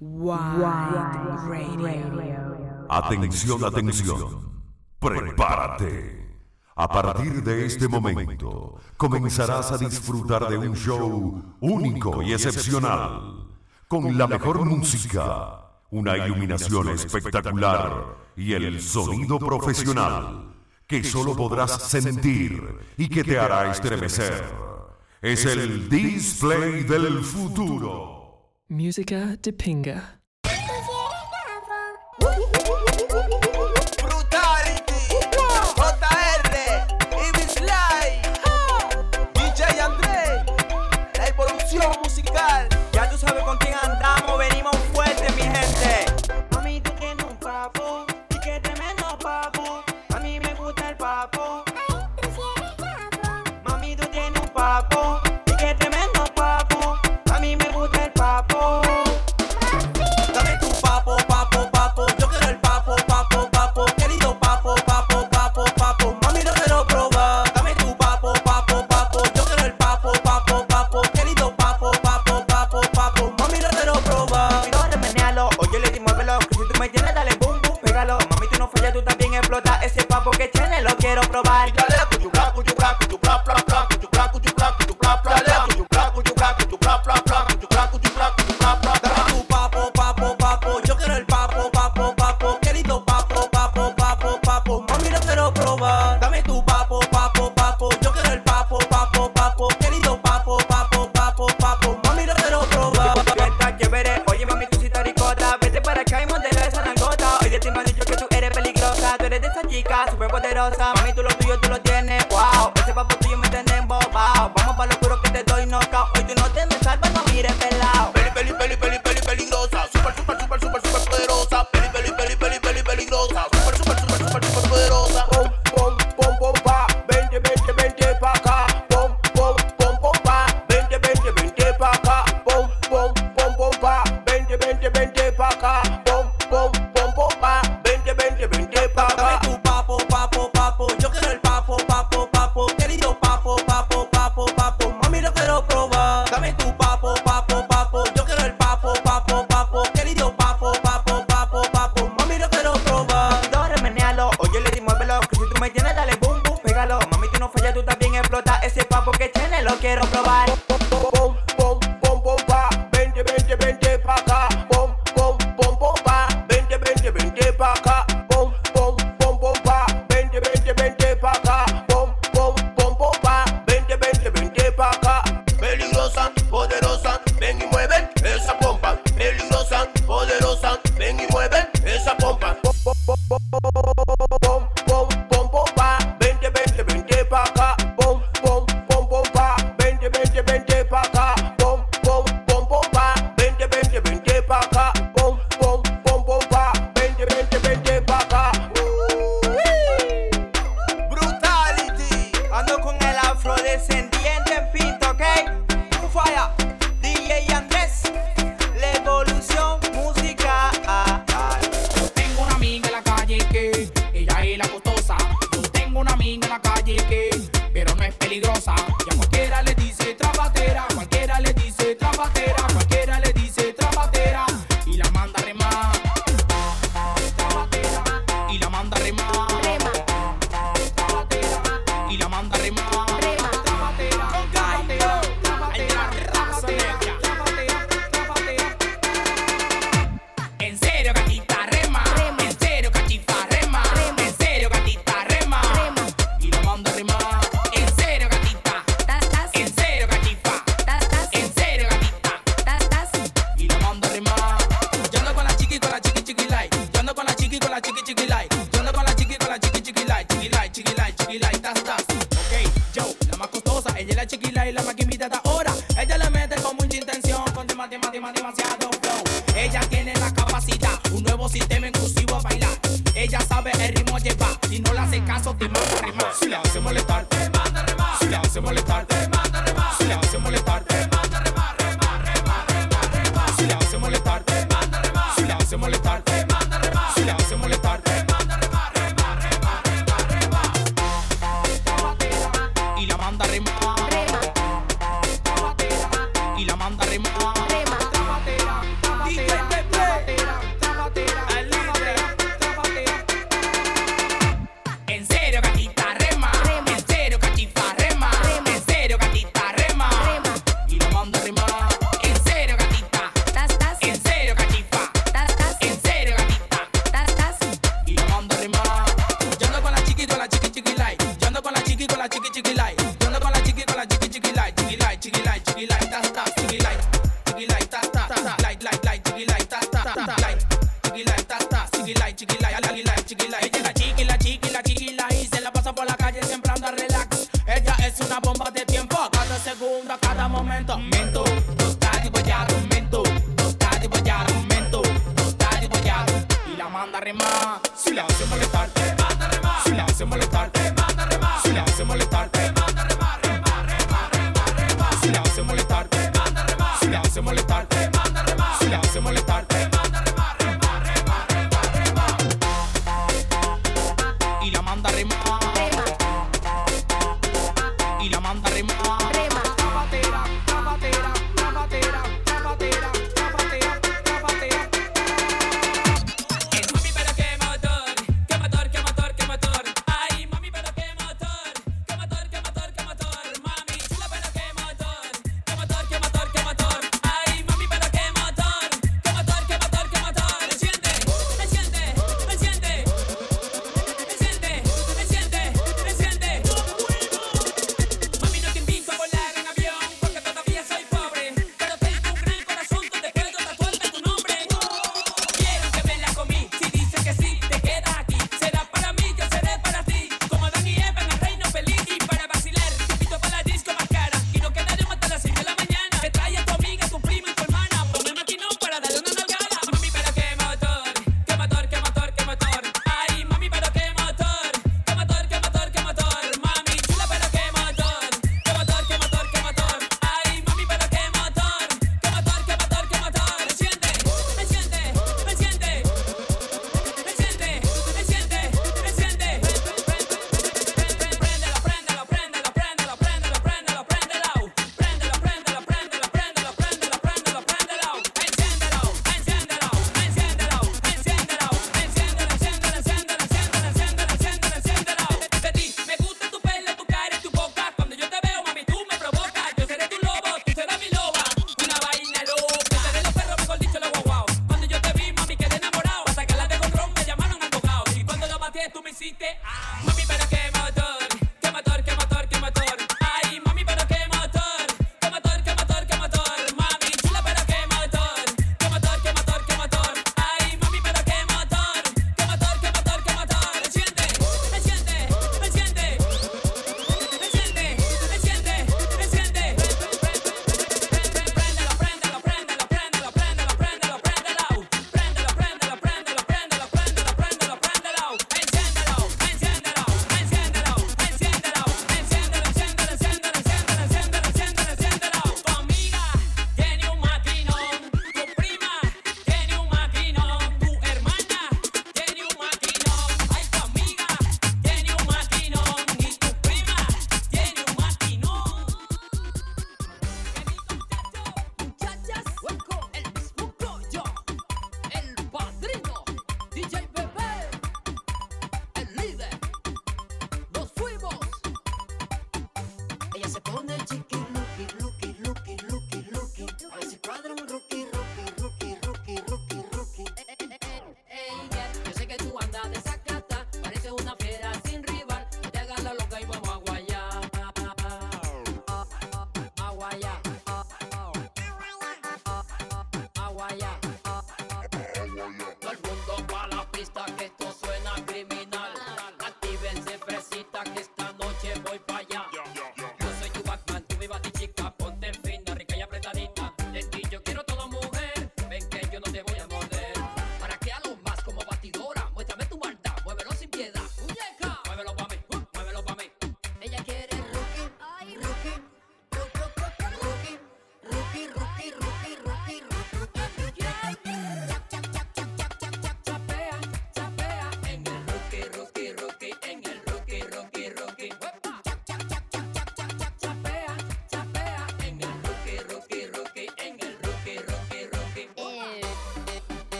Radio. Atención, atención. Prepárate. A partir de este momento, comenzarás a disfrutar de un show único y excepcional, con la mejor música, una iluminación espectacular y el sonido profesional que solo podrás sentir y que te hará estremecer. Es el display del futuro. Musica de Pinga. anda rima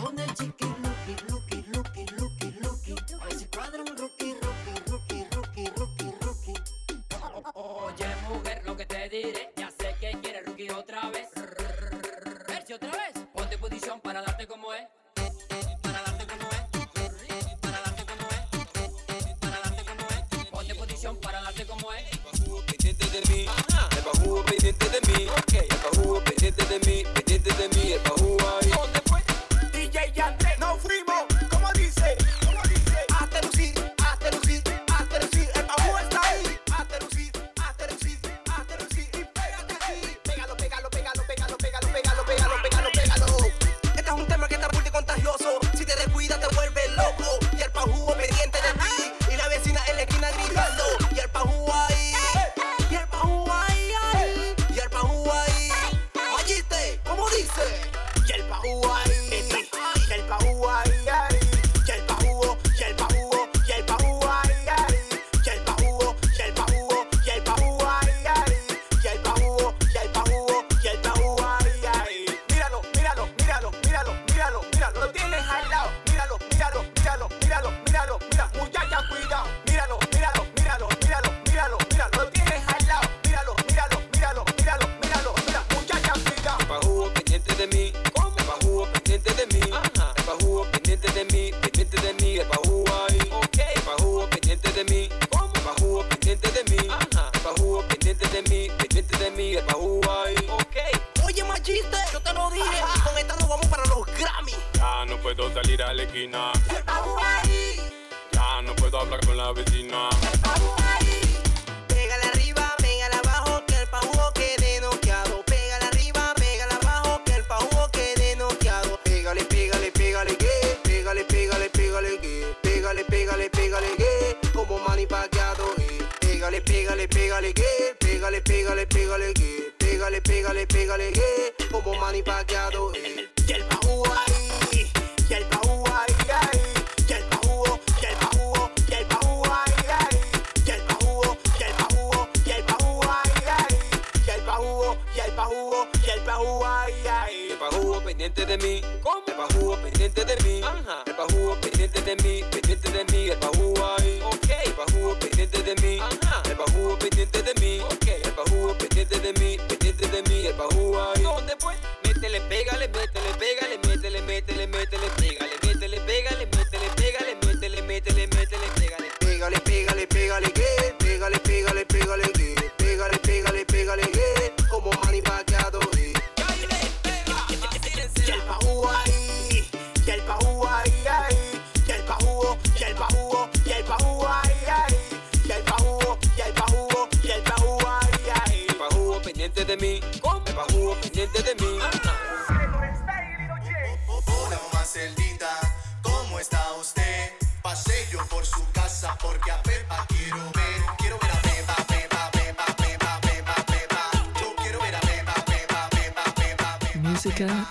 con el chiquito.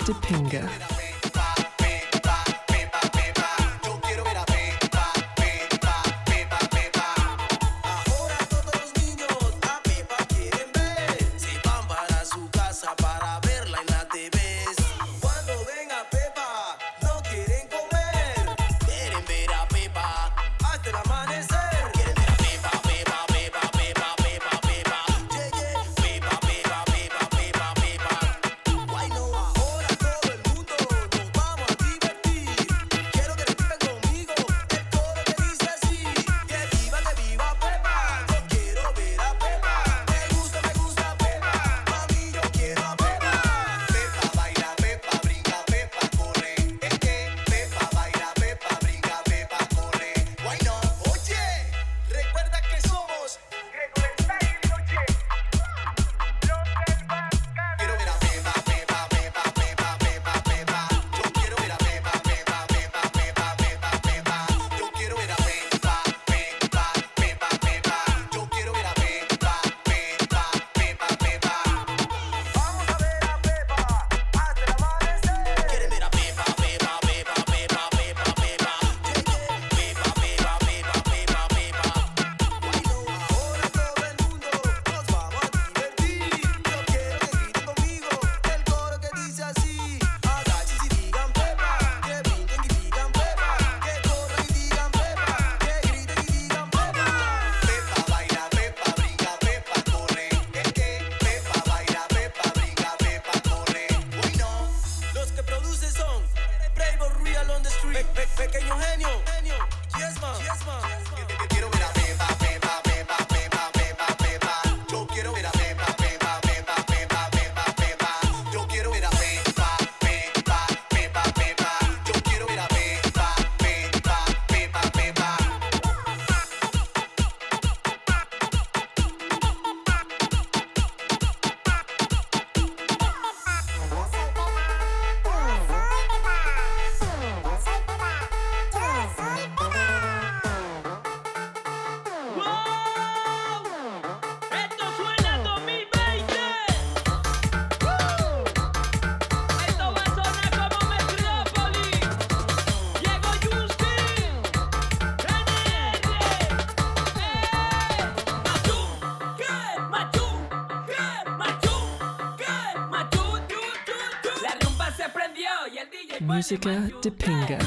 Música Música de pinga.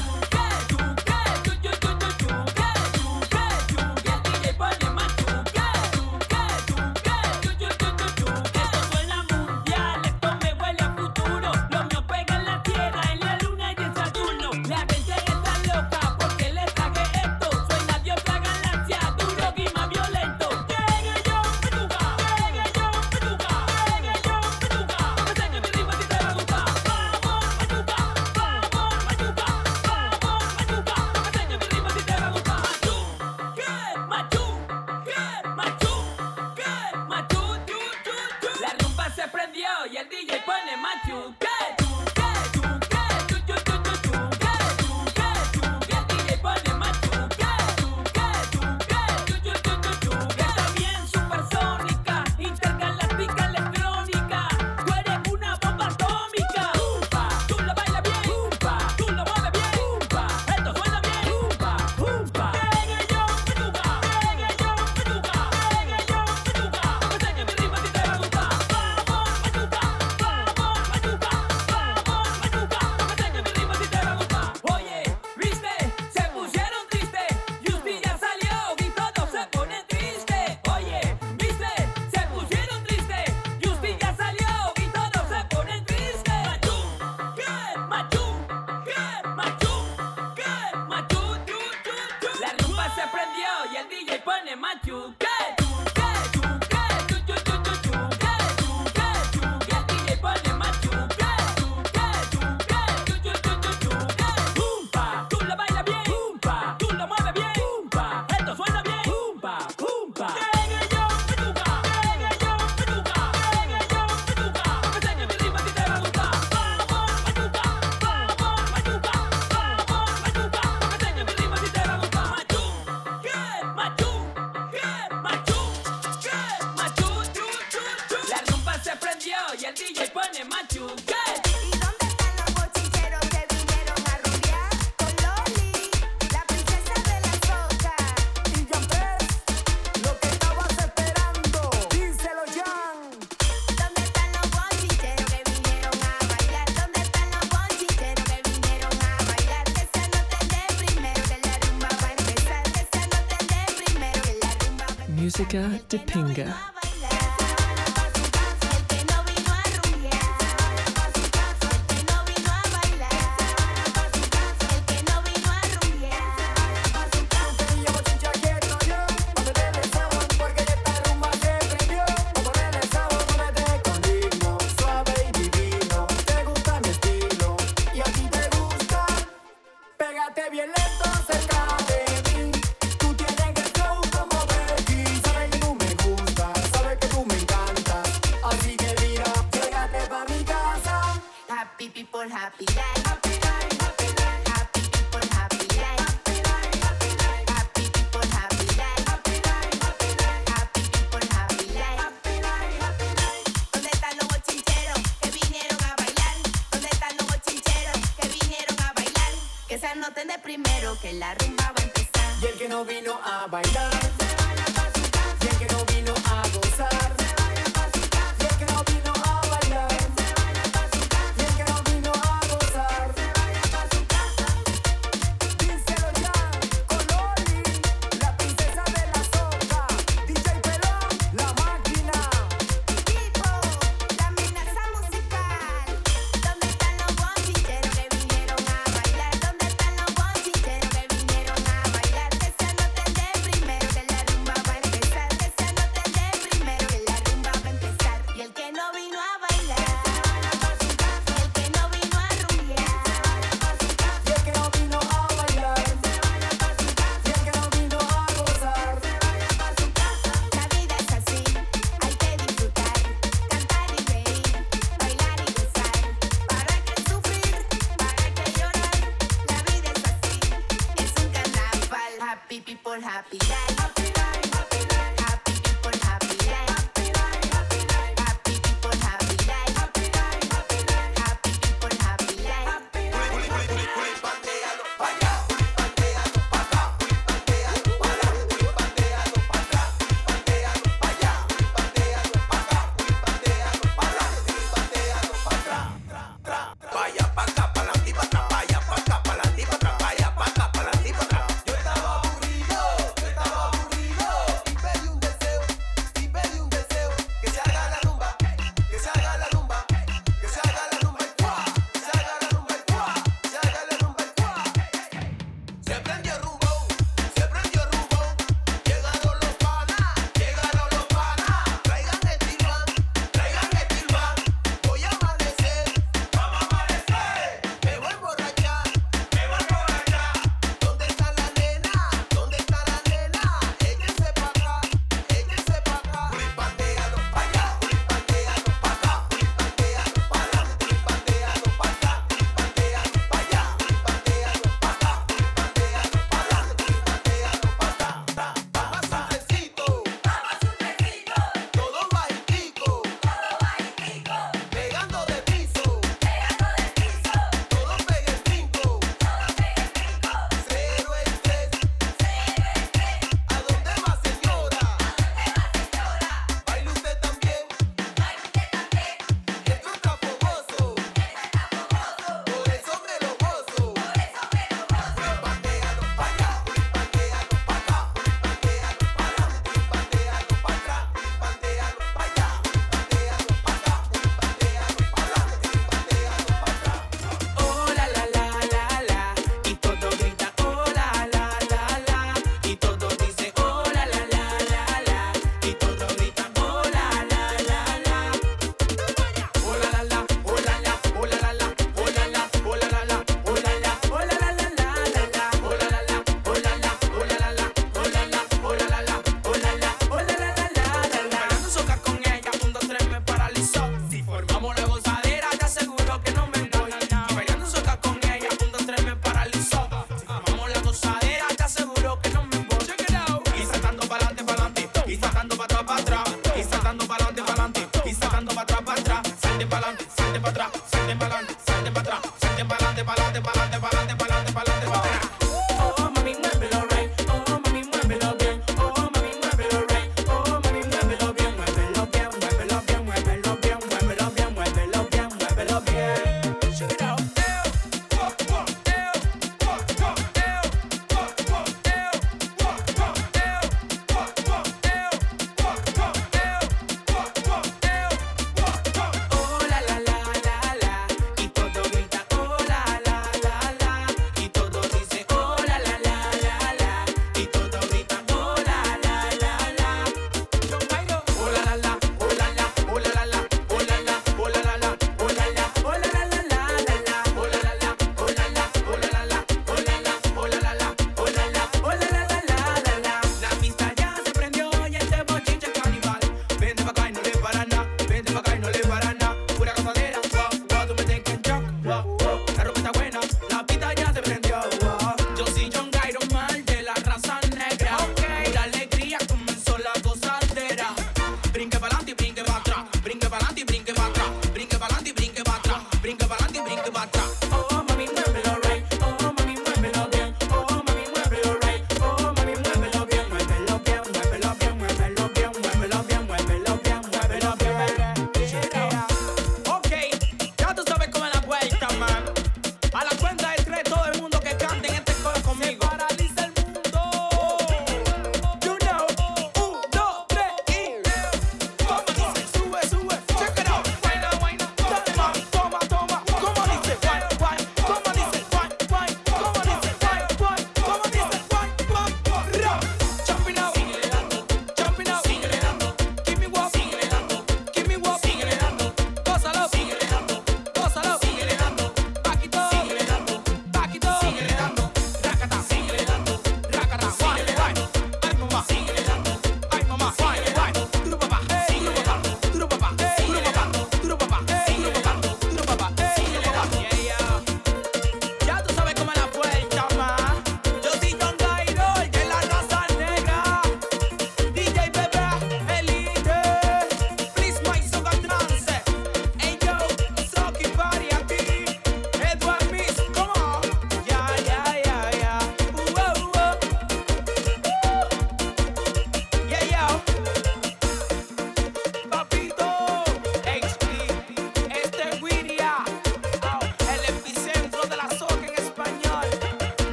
happy. Que se anoten de primero que la rumba va a empezar. Y el que no vino a bailar.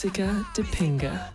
Musica de Pinga.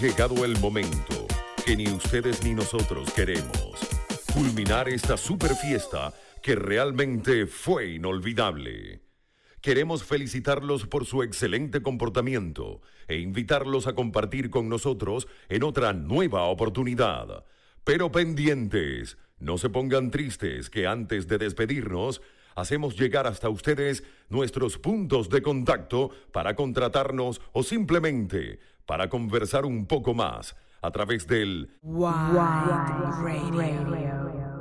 Llegado el momento que ni ustedes ni nosotros queremos. Culminar esta super fiesta que realmente fue inolvidable. Queremos felicitarlos por su excelente comportamiento e invitarlos a compartir con nosotros en otra nueva oportunidad. Pero pendientes, no se pongan tristes que antes de despedirnos, hacemos llegar hasta ustedes nuestros puntos de contacto para contratarnos o simplemente para conversar un poco más a través del Radio.